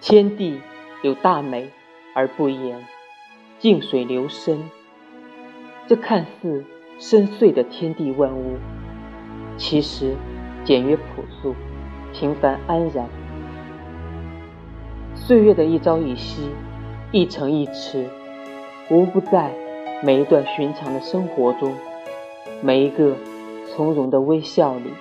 天地有大美而不言静水流深。这看似深邃的天地万物其实简约朴素平凡安然。岁月的一朝一夕一城一池无不在每一段寻常的生活中每一个从容的微笑里